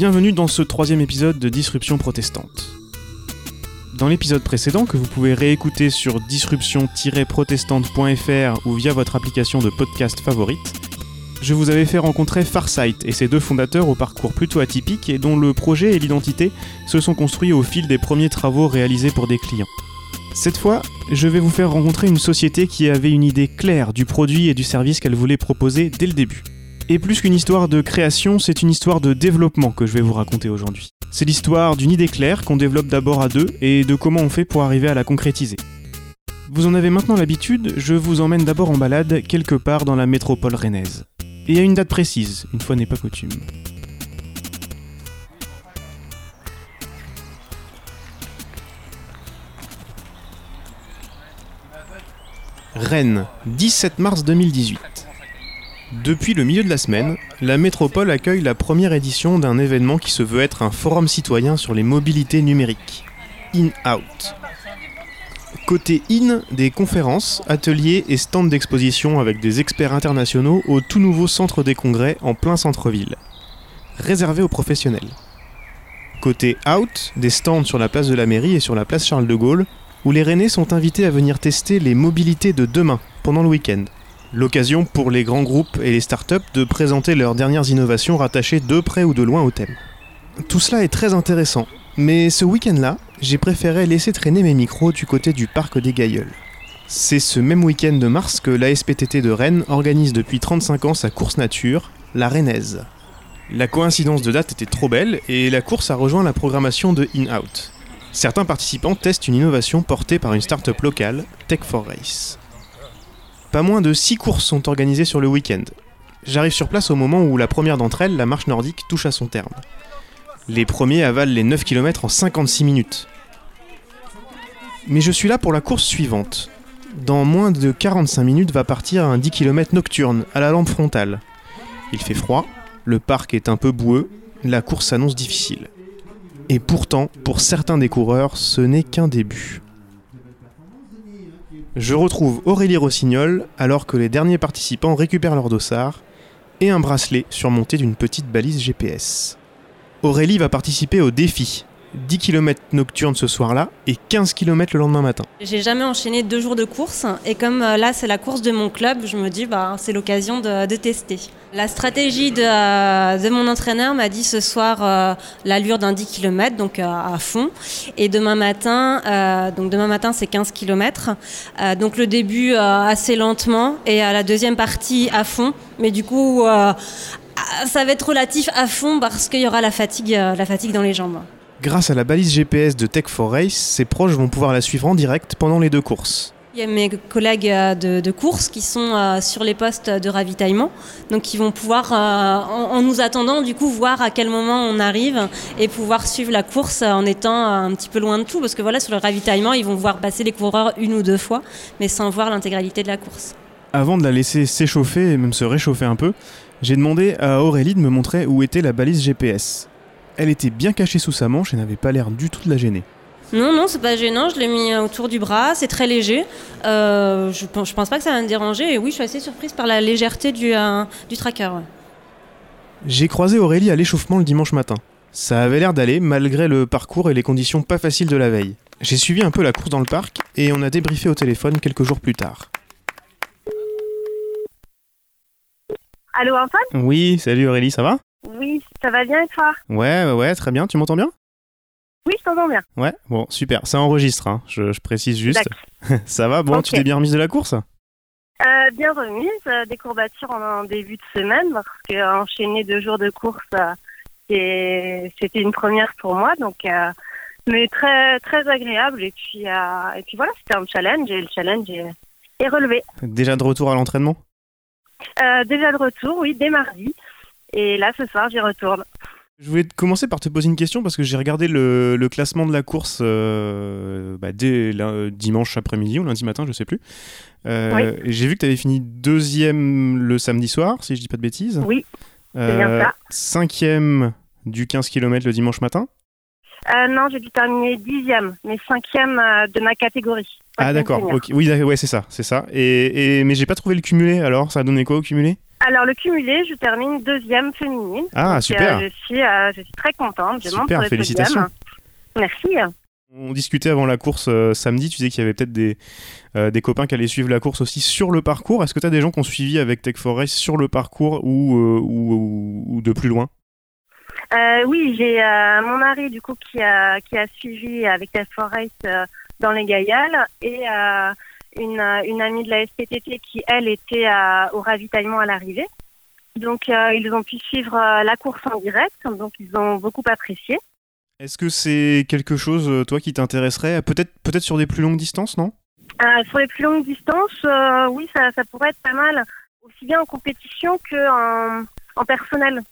Bienvenue dans ce troisième épisode de Disruption protestante. Dans l'épisode précédent, que vous pouvez réécouter sur disruption-protestante.fr ou via votre application de podcast favorite, je vous avais fait rencontrer Farsight et ses deux fondateurs au parcours plutôt atypique et dont le projet et l'identité se sont construits au fil des premiers travaux réalisés pour des clients. Cette fois, je vais vous faire rencontrer une société qui avait une idée claire du produit et du service qu'elle voulait proposer dès le début. Et plus qu'une histoire de création, c'est une histoire de développement que je vais vous raconter aujourd'hui. C'est l'histoire d'une idée claire qu'on développe d'abord à deux et de comment on fait pour arriver à la concrétiser. Vous en avez maintenant l'habitude, je vous emmène d'abord en balade quelque part dans la métropole rennaise. Et à une date précise, une fois n'est pas coutume. Rennes, 17 mars 2018. Depuis le milieu de la semaine, la métropole accueille la première édition d'un événement qui se veut être un forum citoyen sur les mobilités numériques. In-Out. Côté In, des conférences, ateliers et stands d'exposition avec des experts internationaux au tout nouveau centre des congrès en plein centre-ville. Réservé aux professionnels. Côté Out, des stands sur la place de la mairie et sur la place Charles de Gaulle, où les Rennais sont invités à venir tester les mobilités de demain, pendant le week-end. L'occasion pour les grands groupes et les startups de présenter leurs dernières innovations rattachées de près ou de loin au thème. Tout cela est très intéressant, mais ce week-end-là, j'ai préféré laisser traîner mes micros du côté du parc des Gailleuls. C'est ce même week-end de mars que l'ASPTT de Rennes organise depuis 35 ans sa course nature, la Rennaise. La coïncidence de date était trop belle et la course a rejoint la programmation de In-Out. Certains participants testent une innovation portée par une start-up locale, Tech for Race. Pas moins de 6 courses sont organisées sur le week-end. J'arrive sur place au moment où la première d'entre elles, la marche nordique, touche à son terme. Les premiers avalent les 9 km en 56 minutes. Mais je suis là pour la course suivante. Dans moins de 45 minutes va partir un 10 km nocturne, à la lampe frontale. Il fait froid, le parc est un peu boueux, la course s'annonce difficile. Et pourtant, pour certains des coureurs, ce n'est qu'un début. Je retrouve Aurélie Rossignol alors que les derniers participants récupèrent leur dossard et un bracelet surmonté d'une petite balise GPS. Aurélie va participer au défi. 10 km nocturne ce soir-là et 15 km le lendemain matin. J'ai jamais enchaîné deux jours de course et comme euh, là c'est la course de mon club, je me dis bah c'est l'occasion de, tester. La stratégie de, euh, de mon entraîneur m'a dit ce soir euh, l'allure d'un 10 km donc à fond et demain matin donc demain matin c'est 15 km donc le début assez lentement et à la deuxième partie à fond mais du coup ça va être relatif à fond parce qu'il y aura la fatigue la fatigue dans les jambes. Grâce à la balise GPS de Tech for Race, ses proches vont pouvoir la suivre en direct pendant les deux courses. Il y a mes collègues de, de course qui sont euh, sur les postes de ravitaillement, donc ils vont pouvoir, euh, en, en, nous attendant, du coup, voir à quel moment on arrive et pouvoir suivre la course en étant un petit peu loin de tout, parce que voilà, sur le ravitaillement, ils vont voir passer les coureurs une ou deux fois, mais sans voir l'intégralité de la course. Avant de la laisser s'échauffer et même se réchauffer un peu, j'ai demandé à Aurélie de me montrer où était la balise GPS. Elle était bien cachée sous sa manche et n'avait pas l'air du tout de la gêner. Non, non, c'est pas gênant. Je l'ai mis autour du bras. C'est très léger. Euh, je, pense, je pense pas que ça va me déranger. Et oui, je suis assez surprise par la légèreté du, euh, du tracker. Ouais. J'ai croisé Aurélie à l'échauffement le dimanche matin. Ça avait l'air d'aller malgré le parcours et les conditions pas faciles de la veille. J'ai suivi un peu la course dans le parc et on a débriefé au téléphone quelques jours plus tard. Allô Antoine? Oui, salut Aurélie, ça va? Oui, ça va bien et toi? Ouais, ouais, ouais, très bien. Tu m'entends bien? Oui, je t'entends bien. Ouais, bon, super. Ça enregistre, hein. je, je, précise juste. ça va Bon, okay. tu t'es bien remise de la course? Euh, Bien remise. Euh, des courbatures en, début de semaine parce qu'enchaîner deux jours de course, euh, c'était une première pour moi. Donc, euh, mais très, très agréable. Et puis, euh, et puis voilà, c'était un challenge et le challenge est, est relevé. Déjà de retour à l'entraînement? Euh, déjà de retour, oui, dès mardi. Et là, ce soir, j'y retourne. Je voulais commencer par te poser une question parce que j'ai regardé le, le, classement de la course euh, bah, dès dimanche après-midi ou lundi matin, je sais plus. Euh, oui. J'ai vu que tu avais fini deuxième le samedi soir, si je dis pas de bêtises. Oui, c'est bien ça. Cinquième du 15 km le dimanche matin. Euh, non, j'ai dû terminer dixième, mais cinquième euh, de ma catégorie. Ah d'accord, okay. oui, ouais, c'est ça, c'est ça. Et, et mais j'ai pas trouvé le cumulé. Alors, ça a donné quoi au cumulé? Alors le cumulé, je termine deuxième féminine. Ah, Donc, super. euh, je, suis, euh, je suis très contente. Je Super, félicitations. Merci. On discutait avant la course euh, samedi, tu disais qu'il y avait peut-être des, euh, des copains qui allaient suivre la course aussi sur le parcours. Est-ce que tu as des gens qui ont suivi avec Tech for Race sur le parcours ou, euh, ou, ou- ou de plus loin? Oui, j'ai mon mari du coup qui a qui a suivi avec la Forest dans les Gaillards et une, euh, une amie de la SPTT qui elle était à- au ravitaillement à l'arrivée. Donc euh, ils ont pu suivre euh, la course en direct, donc ils ont beaucoup apprécié. Est-ce que c'est quelque chose, toi, qui t'intéresserait? Peut-être peut-être sur des plus longues distances, non? Euh, sur les plus longues distances, oui, ça, ça pourrait être pas mal, aussi bien en compétition que en, personnel.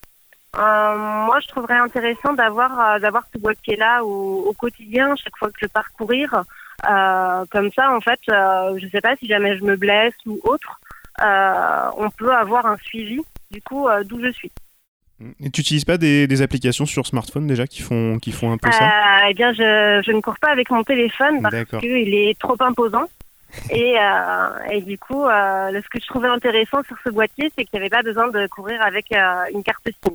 Moi, je trouverais intéressant d'avoir d'avoir ce boîtier-là au, au quotidien, chaque fois que je vais parcourir. Euh, comme ça, en fait, euh, je sais pas si jamais je me blesse ou autre, euh, on peut avoir un suivi du coup d'où je suis. Et tu n'utilises pas des, des applications sur smartphone déjà qui font, qui font un peu ça eh bien, je, je ne cours pas avec mon téléphone parce qu'il est trop imposant. Et, euh, et du coup, euh, ce que je trouvais intéressant sur ce boîtier, c'est qu'il n'y avait pas besoin de courir avec euh, une carte SIM.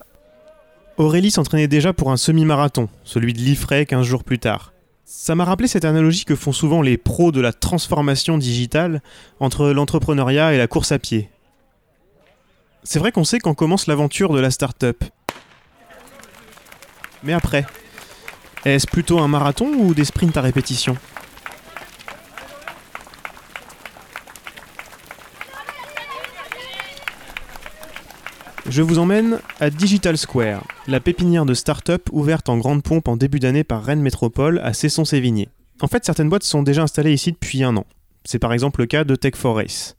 Aurélie s'entraînait déjà pour un semi-marathon, celui de Liffrey 15 jours plus tard. Ça m'a rappelé cette analogie que font souvent les pros de la transformation digitale entre l'entrepreneuriat et la course à pied. C'est vrai qu'on sait quand commence l'aventure de la start-up. Mais après, est-ce plutôt un marathon ou des sprints à répétition? Je vous emmène à Digital Square, la pépinière de start-up ouverte en grande pompe en début d'année par Rennes Métropole à Cesson-Sévigné. En fait, certaines boîtes sont déjà installées ici depuis un an. C'est par exemple le cas de Tech for Race.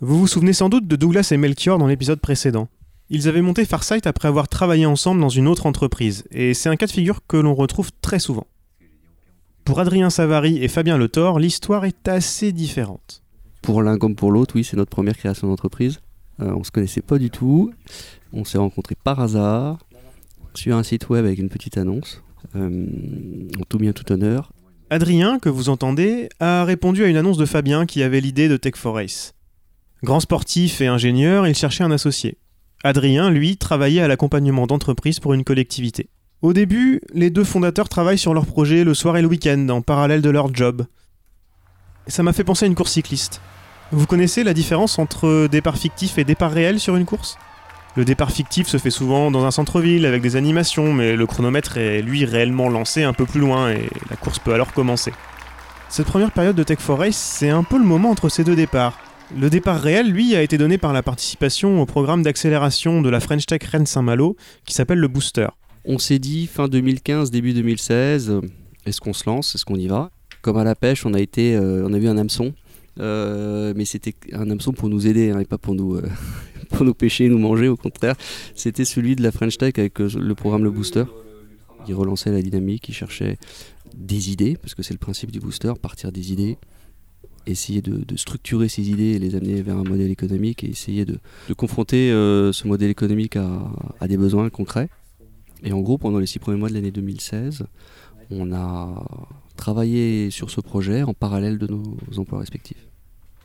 Vous vous souvenez sans doute de Douglas et Melchior dans l'épisode précédent. Ils avaient monté Farsight après avoir travaillé ensemble dans une autre entreprise, et c'est un cas de figure que l'on retrouve très souvent. Pour Adrien Savary et Fabien Le Thor, l'histoire est assez différente. Pour l'un comme pour l'autre, oui, c'est notre première création d'entreprise. Euh, on se connaissait pas du tout. On s'est rencontrés par hasard sur un site web avec une petite annonce. Euh, en tout bien tout honneur. Adrien, que vous entendez, a répondu à une annonce de Fabien qui avait l'idée de Tech for Race. Grand sportif et ingénieur, il cherchait un associé. Adrien, lui, travaillait à l'accompagnement d'entreprises pour une collectivité. Au début, les deux fondateurs travaillent sur leur projet le soir et le week-end, en parallèle de leur job. Ça m'a fait penser à une course cycliste. Vous connaissez la différence entre départ fictif et départ réel sur une course? Le départ fictif se fait souvent dans un centre-ville avec des animations, mais le chronomètre est lui réellement lancé un peu plus loin et la course peut alors commencer. Cette première période de Tech for Race, c'est un peu le moment entre ces deux départs. Le départ réel, lui, a été donné par la participation au programme d'accélération de la French Tech Rennes Saint-Malo qui s'appelle le Booster. On s'est dit fin 2015, début 2016, euh, est-ce qu'on se lance, est-ce qu'on y va? Comme à la pêche, on a été, euh, on a vu un hameçon, mais c'était un hameçon pour nous aider hein, et pas pour nous, euh, pour nous pêcher, nous manger. Au contraire, c'était celui de la French Tech avec euh, le programme le Booster. Il relançait la dynamique, il cherchait des idées, parce que c'est le principe du booster, partir des idées, essayer de, structurer ces idées et les amener vers un modèle économique et essayer de, de confronter euh, ce modèle économique à des besoins concrets. Et en gros, pendant les six premiers mois de l'année 2016, on a travaillé sur ce projet en parallèle de nos emplois respectifs.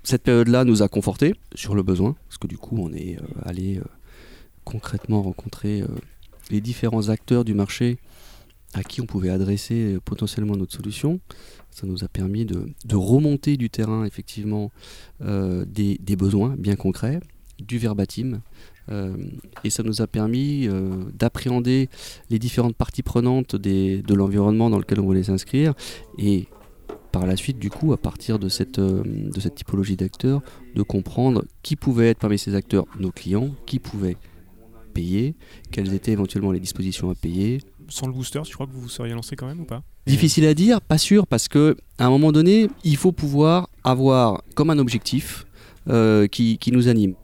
Cette période-là nous a confortés sur le besoin, parce que du coup, on est euh, allé euh, concrètement rencontrer euh, les différents acteurs du marché à qui on pouvait adresser potentiellement notre solution. Ça nous a permis de, remonter du terrain, effectivement, des, besoins bien concrets, du verbatim, et ça nous a permis euh, d'appréhender les différentes parties prenantes des- de l'environnement dans lequel on voulait s'inscrire et par la suite du coup à partir de cette, euh, de cette typologie d'acteurs de comprendre qui pouvait être parmi ces acteurs nos clients, qui pouvaient payer, quelles étaient éventuellement les dispositions à payer. Sans le booster, tu crois que vous vous seriez lancé quand même ou pas? Difficile à dire, pas sûr, parce que à un moment donné, il faut pouvoir avoir comme un objectif euh, qui, qui nous anime.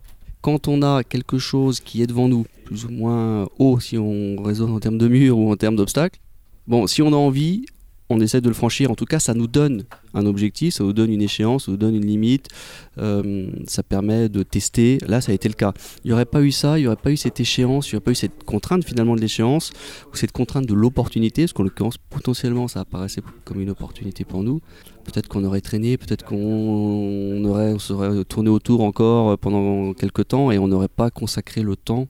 Quand on a quelque chose qui est devant nous, plus ou moins haut si on raisonne en termes de mur ou en termes d'obstacles, bon, si on a envie, on essaie de le franchir. En tout cas, ça nous donne un objectif, ça nous donne une échéance, ça nous donne une limite. Euh, ça permet de tester. Là, ça a été le cas. Il n'y aurait pas eu ça, il n'y aurait pas eu cette échéance, il n'y aurait pas eu cette contrainte finalement de l'échéance, ou cette contrainte de l'opportunité, parce qu'en l'occurrence, potentiellement, ça apparaissait comme une opportunité pour nous. Peut-être qu'on aurait traîné, peut-être qu'on aurait, serait tourné autour encore pendant quelques temps et on n'aurait pas consacré le temps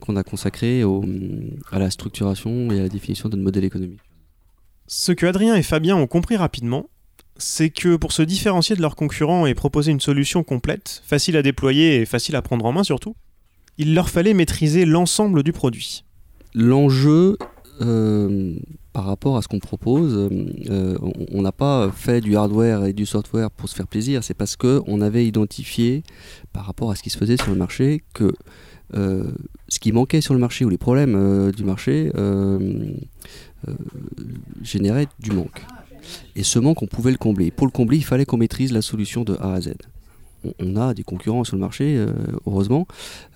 qu'on a consacré à la structuration et à la définition de notre modèle économique. Ce que Adrien et Fabien ont compris rapidement, c'est que pour se différencier de leurs concurrents et proposer une solution complète, facile à déployer et facile à prendre en main surtout, il leur fallait maîtriser l'ensemble du produit. L'enjeu euh, par rapport à ce qu'on propose, euh, on n'a pas fait du hardware et du software pour se faire plaisir, c'est parce qu'on avait identifié par rapport à ce qui se faisait sur le marché que ce qui manquait sur le marché ou les problèmes du marché euh, générait du manque. Et ce manque, on pouvait le combler. Pour le combler, il fallait qu'on maîtrise la solution de A à Z. On, a des concurrents sur le marché, euh, heureusement,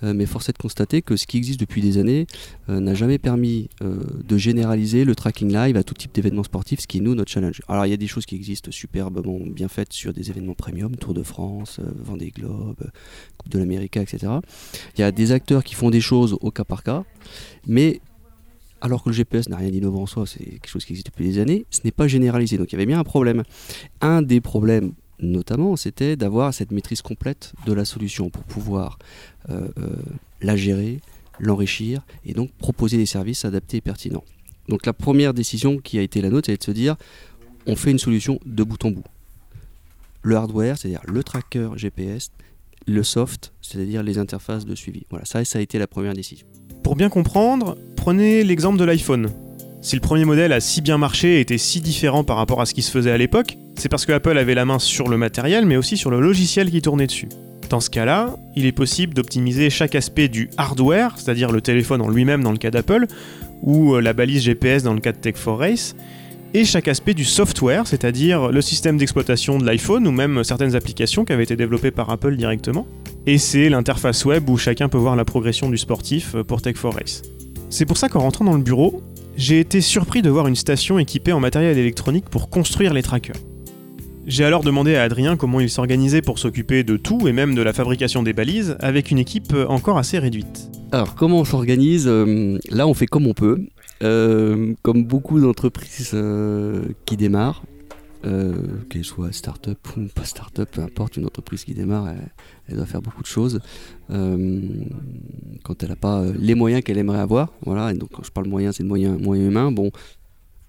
euh, mais force est de constater que ce qui existe depuis des années n'a jamais permis de généraliser le tracking live à tout type d'événements sportifs, ce qui est nous notre challenge. Alors il y a des choses qui existent superbement bien faites sur des événements premium, Tour de France, Vendée Globe, Coupe de l'Amérique, etc. Il y a des acteurs qui font des choses au cas par cas, mais alors que le GPS n'a rien d'innovant en soi, c'est quelque chose qui existe depuis des années, ce n'est pas généralisé. Donc il y avait bien un problème. Un des problèmes, notamment, c'était d'avoir cette maîtrise complète de la solution pour pouvoir euh, euh, la gérer, l'enrichir et donc proposer des services adaptés et pertinents. Donc la première décision qui a été la nôtre, c'est de se dire, on fait une solution de bout en bout. Le hardware, c'est-à-dire le tracker GPS, le soft, c'est-à-dire les interfaces de suivi. Voilà, ça, ça a été la première décision. Pour bien comprendre, prenez l'exemple de l'iPhone. Si le premier modèle a si bien marché et était si différent par rapport à ce qui se faisait à l'époque, c'est parce que Apple avait la main sur le matériel mais aussi sur le logiciel qui tournait dessus. Dans ce cas-là, il est possible d'optimiser chaque aspect du hardware, c'est-à-dire le téléphone en lui-même dans le cas d'Apple, ou euh, la balise GPS dans le cas de Tech4 Race, et chaque aspect du software, c'est-à-dire le système d'exploitation de l'iPhone ou même certaines applications qui avaient été développées par Apple directement et c'est l'interface web où chacun peut voir la progression du sportif euh, pour Tech4 Race. C'est pour ça qu'en rentrant dans le bureau, j'ai été surpris de voir une station équipée en matériel électronique pour construire les trackers. J'ai alors demandé à Adrien comment il s'organisait pour s'occuper de tout et même de la fabrication des balises avec une équipe euh, encore assez réduite. Alors comment on s'organise euh, Là on fait comme on peut. comme beaucoup d'entreprises qui démarrent, euh, qu'elle soit start-up ou pas start-up, peu importe, une entreprise qui démarre, elle, doit faire beaucoup de choses. Euh, quand elle n'a pas euh, les moyens qu'elle aimerait avoir, voilà, et donc quand je parle moyen, c'est le moyen, moyen humain, bon,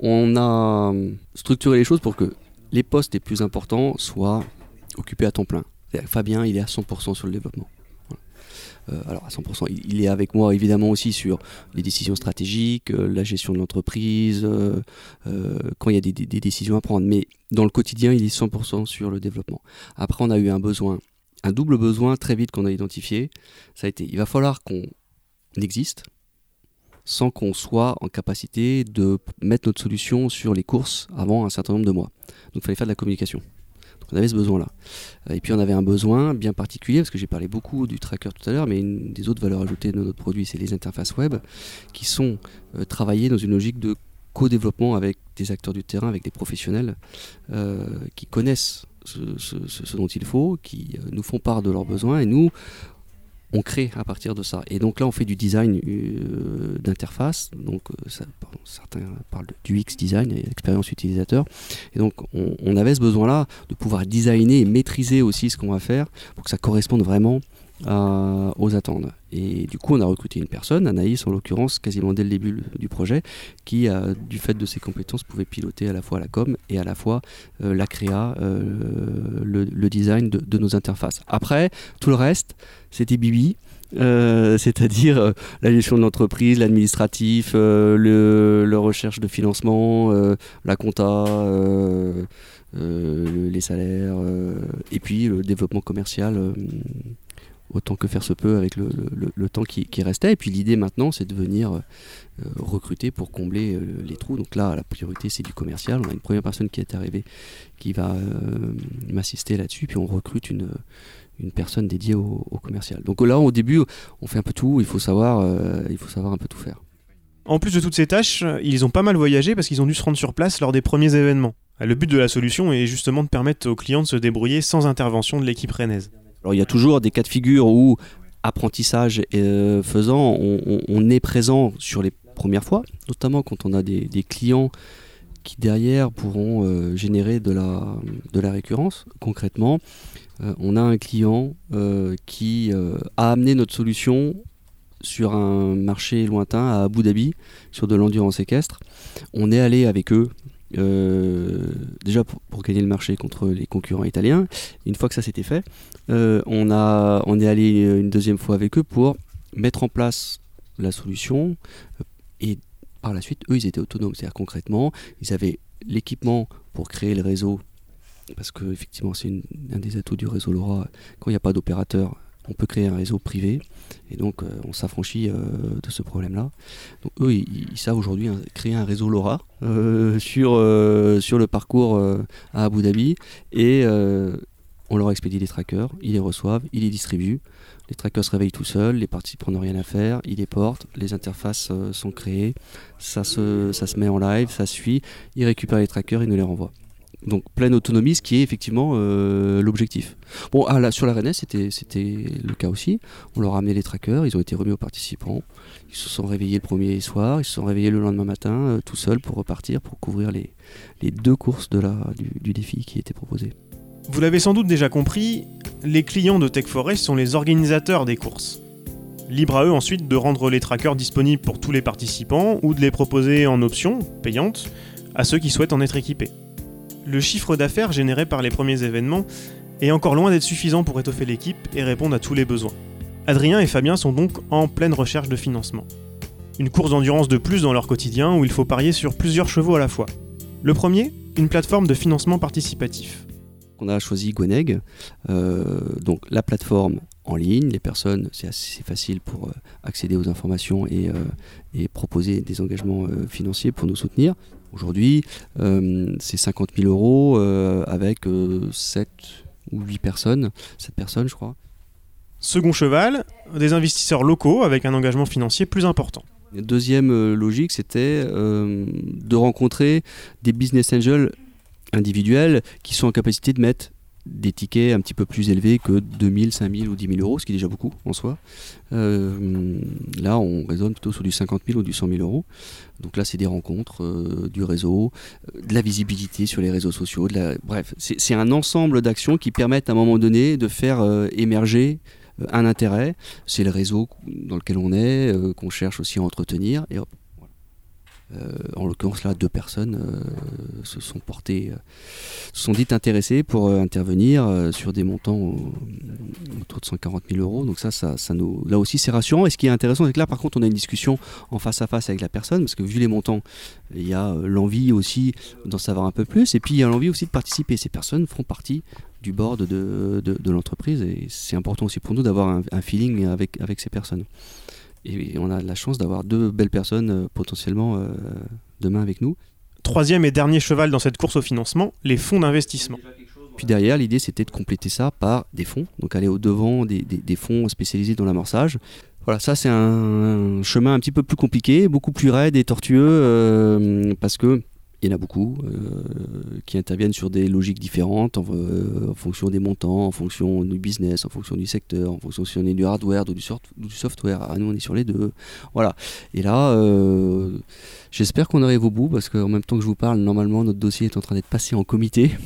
on a structuré les choses pour que les postes les plus importants soient occupés à temps plein. Fabien, il est à 100% sur le développement. Euh, alors à 100%, il, est avec moi évidemment aussi sur les décisions stratégiques, euh, la gestion de l'entreprise, euh, quand il y a des, décisions à prendre. Mais dans le quotidien, il est 100% sur le développement. Après, on a eu un besoin, un double besoin très vite qu'on a identifié. Ça a été, il va falloir qu'on existe sans qu'on soit en capacité de mettre notre solution sur les courses avant un certain nombre de mois. Donc il fallait faire de la communication on avait ce besoin-là. Euh, et puis on avait un besoin bien particulier, parce que j'ai parlé beaucoup du tracker tout à l'heure, mais une des autres valeurs ajoutées de notre produit, c'est les interfaces web, qui sont euh, travaillées dans une logique de co-développement avec des acteurs du terrain, avec des professionnels euh, qui connaissent ce, dont il faut, qui nous font part de leurs besoins, et nous, on crée à partir de ça. Et donc là, on fait du design euh, d'interface. Donc euh, certains parlent du UX design, expérience utilisateur. Et donc on, avait ce besoin-là de pouvoir designer et maîtriser aussi ce qu'on va faire pour que ça corresponde vraiment aux attentes. Et du coup, on a recruté une personne, Anaïs en l'occurrence, quasiment dès le début du projet, qui, du fait de ses compétences, pouvait piloter à la fois la com et à la fois euh, la créa, le, design de, nos interfaces. Après, tout le reste, c'était Bibi. Euh, c'est-à-dire euh, la gestion de l'entreprise, l'administratif, euh, le, recherche de financement, la compta, les salaires, et puis le développement commercial, autant que faire se peut avec le, temps qui, restait. Et puis l'idée maintenant, c'est de venir recruter pour combler les trous. Donc là, la priorité, c'est du commercial. On a une première personne qui est arrivée qui va m'assister là-dessus, puis on recrute une personne dédiée au, commercial. Donc là, au début, on fait un peu tout. Il faut savoir, euh, il faut savoir un peu tout faire. En plus de toutes ces tâches, ils ont pas mal voyagé parce qu'ils ont dû se rendre sur place lors des premiers événements. Le but de la solution est justement de permettre aux clients de se débrouiller sans intervention de l'équipe rennaise. Alors il y a toujours des cas de figure où apprentissage euh, faisant, on, est présent sur les premières fois, notamment quand on a des, clients qui derrière pourront euh, générer de la, de la récurrence. Concrètement, euh, on a un client qui a amené notre solution sur un marché lointain à Abu Dhabi, sur de l'endurance équestre. On est allé avec eux euh, déjà pour, gagner le marché contre les concurrents italiens. Une fois que ça s'était fait, euh, on, a, on est allé une deuxième fois avec eux pour mettre en place la solution euh, et par la suite, eux, ils étaient autonomes. C'est-à-dire concrètement, ils avaient l'équipement pour créer le réseau parce que effectivement c'est un des atouts du réseau LoRa. Quand il n'y a pas d'opérateur, on peut créer un réseau privé et donc euh, on s'affranchit euh, de ce problème-là. Donc eux, ils, savent aujourd'hui créer un réseau LoRa euh, sur, sur le parcours à Abu Dhabi et on leur expédie les trackers, ils les reçoivent, ils les distribuent. Les trackers se réveillent tout seuls, les participants n'ont rien à faire, ils les portent, les interfaces sont créées, ça se, ça se met en live, ça suit, ils récupèrent les trackers, ils nous les renvoient. Donc pleine autonomie, ce qui est effectivement euh, l'objectif. Bon, ah, sur la Rennes, c'était, le cas aussi. On leur a amené les trackers, ils ont été remis aux participants. Ils se sont réveillés le premier soir, ils se sont réveillés le lendemain matin, euh, tout seuls pour repartir, pour couvrir les, deux courses la, du, défi qui était proposé. Vous l'avez sans doute déjà compris, les clients de Tech Forest sont les organisateurs des courses. Libre à eux ensuite de rendre les trackers disponibles pour tous les participants ou de les proposer en option, payante, à ceux qui souhaitent en être équipés le chiffre d'affaires généré par les premiers événements est encore loin d'être suffisant pour étoffer l'équipe et répondre à tous les besoins. Adrien et Fabien sont donc en pleine recherche de financement. Une course d'endurance de plus dans leur quotidien où il faut parier sur plusieurs chevaux à la fois. Le premier, une plateforme de financement participatif. On a choisi Gweneg, euh, donc la plateforme en ligne, les personnes, c'est assez facile pour euh, accéder aux informations et, euh, proposer des engagements financiers pour nous soutenir. Aujourd'hui, euh, c'est 50 000 euros euh, avec 7 euh, ou 8 personnes, 7 personnes je crois. Second cheval, des investisseurs locaux avec un engagement financier plus important. deuxième logique, c'était de rencontrer des business angels individuels qui sont en capacité de mettre des tickets un petit peu plus élevés que 2000, 5000 ou 10 000 euros, ce qui est déjà beaucoup en soi. Euh, là, on raisonne plutôt sur du 50 000 ou du 100 000 euros. Donc là, c'est des rencontres, euh, du réseau, euh, de la visibilité sur les réseaux sociaux. Bref, c'est un ensemble d'actions qui permettent à un moment donné de faire émerger un intérêt. C'est le réseau dans lequel on est, qu'on cherche aussi à entretenir. Et euh, en l'occurrence là, deux personnes euh, se sont portées, euh, se sont dites intéressées pour intervenir sur des montants autour de 140 000 euros. Donc ça, ça, nous, là aussi, c'est rassurant. Et ce qui est intéressant, c'est que là, par contre, on a une discussion en face à face avec la personne, parce que vu les montants, il y a l'envie aussi d'en savoir un peu plus, et puis il y a l'envie aussi de participer. Ces personnes feront partie du board de, de, l'entreprise, et c'est important aussi pour nous d'avoir un, un feeling avec, avec ces personnes. Et on a la chance d'avoir deux belles personnes euh, potentiellement euh, demain avec nous. Troisième et dernier cheval dans cette course au financement, les fonds d'investissement. Puis derrière, l'idée c'était de compléter ça par des fonds, donc aller au-devant des, des, fonds spécialisés dans l'amorçage. Voilà, ça c'est un, chemin un petit peu plus compliqué, beaucoup plus raide et tortueux, euh, parce que il y en a beaucoup euh, qui interviennent sur des logiques différentes euh, en, fonction des montants, en fonction du business, en fonction du secteur, en fonction si on est du hardware ou du, du software. Ah, nous, on est sur les deux. Voilà. Et là, euh, j'espère qu'on arrive au bout parce qu'en même temps que je vous parle, normalement, notre dossier est en train d'être passé en comité.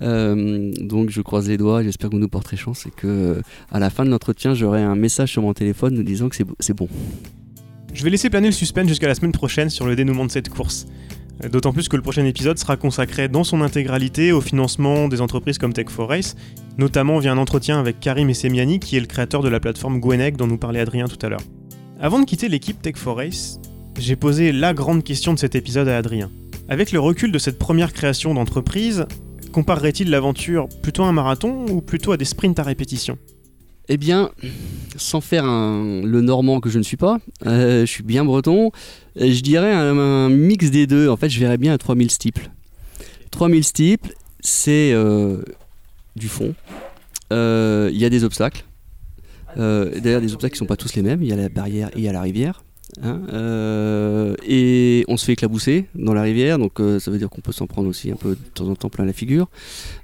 donc je croise les doigts, j'espère que vous nous porterez chance et que à la fin de l'entretien, j'aurai un message sur mon téléphone nous disant que c'est bon. Je vais laisser planer le suspense jusqu'à la semaine prochaine sur le dénouement de cette course. D'autant plus que le prochain épisode sera consacré dans son intégralité au financement des entreprises comme Tech4Race, notamment via un entretien avec Karim Essemiani, qui est le créateur de la plateforme Gwenec dont nous parlait Adrien tout à l'heure. Avant de quitter l'équipe Tech4Race, j'ai posé la grande question de cet épisode à Adrien. Avec le recul de cette première création d'entreprise, comparerait-il l'aventure plutôt à un marathon ou plutôt à des sprints à répétition? Eh bien, sans faire le normand que je ne suis pas, euh, je suis bien breton, je dirais un, mix des deux. En fait, je verrais bien à 3000 steeples. 3000 steeples, c'est euh, du fond. Euh, il y a des obstacles. D'ailleurs, des obstacles qui ne sont pas tous les mêmes. Il y a la barrière et il y a la rivière. Hein, euh, et on se fait éclabousser dans la rivière, donc euh, ça veut dire qu'on peut s'en prendre aussi un peu de temps en temps plein la figure.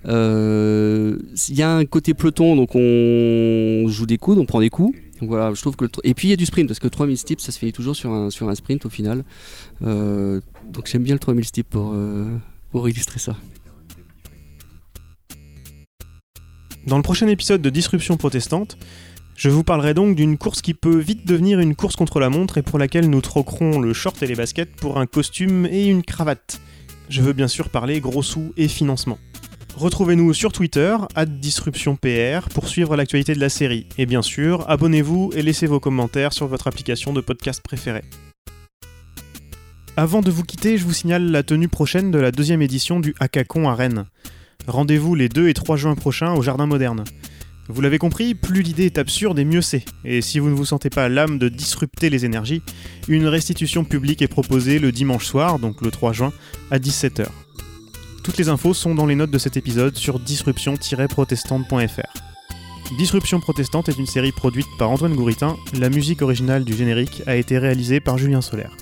Euh, Il y a un côté peloton, donc on joue des coups, on prend des coups. Donc voilà, je trouve que et puis il y a du sprint parce que 3000 steps ça se finit toujours sur un, sur un sprint au final. Euh, donc j'aime bien le 3000 steps pour, euh, pour illustrer ça. Dans le prochain épisode de Disruption protestante, je vous parlerai donc d'une course qui peut vite devenir une course contre la montre et pour laquelle nous troquerons le short et les baskets pour un costume et une cravate. Je veux bien sûr parler gros sous et financement. Retrouvez-nous sur Twitter, disruptionpr, pour suivre l'actualité de la série. Et bien sûr, abonnez-vous et laissez vos commentaires sur votre application de podcast préférée. Avant de vous quitter, je vous signale la tenue prochaine de la deuxième édition du Hackathon à Rennes. Rendez-vous les 2 et 3 juin prochains au Jardin Moderne. Vous l'avez compris, plus l'idée est absurde et mieux c'est. Et si vous ne vous sentez pas l'âme de disrupter les énergies, une restitution publique est proposée le dimanche soir, donc le 3 juin, à 17h. Toutes les infos sont dans les notes de cet épisode sur disruption-protestante.fr. Disruption protestante est une série produite par Antoine Gouritin, la musique originale du générique a été réalisée par Julien Solaire.